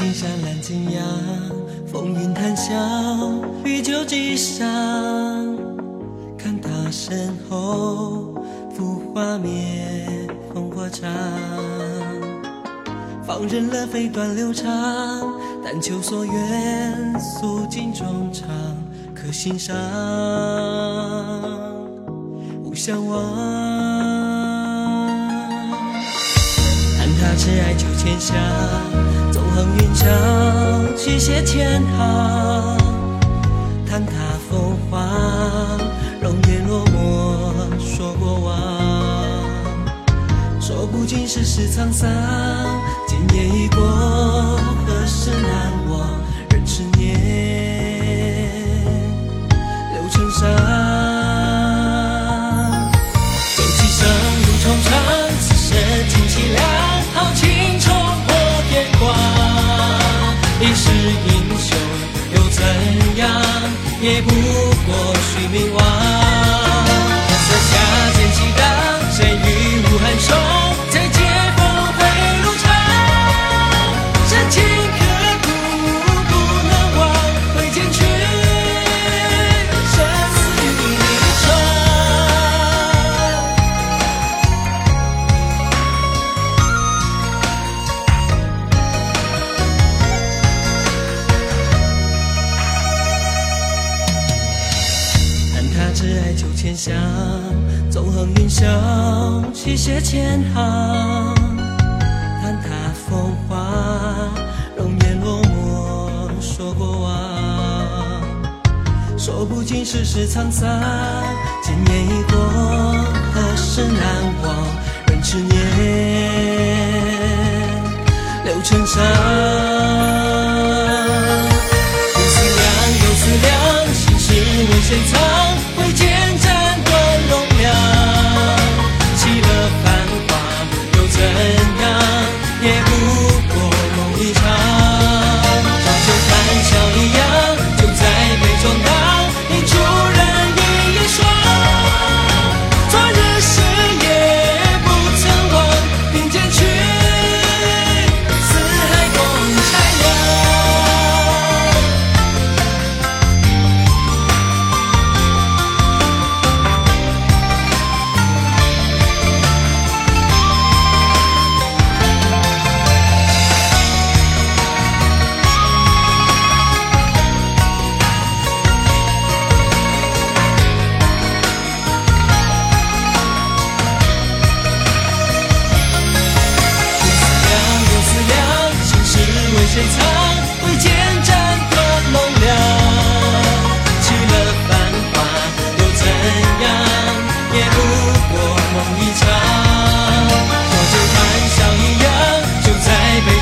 青山蓝景仰，风云谈笑，绿酒几觞。看他身后，浮华灭，风火长。放任了飞短流长，但求所愿，诉尽衷肠，可欣赏，勿相忘。他只爱九千下，纵横云霄，续写千行。叹他风华，容颜落寞，说过往。说不尽世事沧桑，过去冥顽千香，纵横云霄，续写千行。叹他风华，容颜落寞，说过往。说不尽世事沧桑，今年已过，何时难忘？任痴念，留成伤。谁藏？挥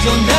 you'll never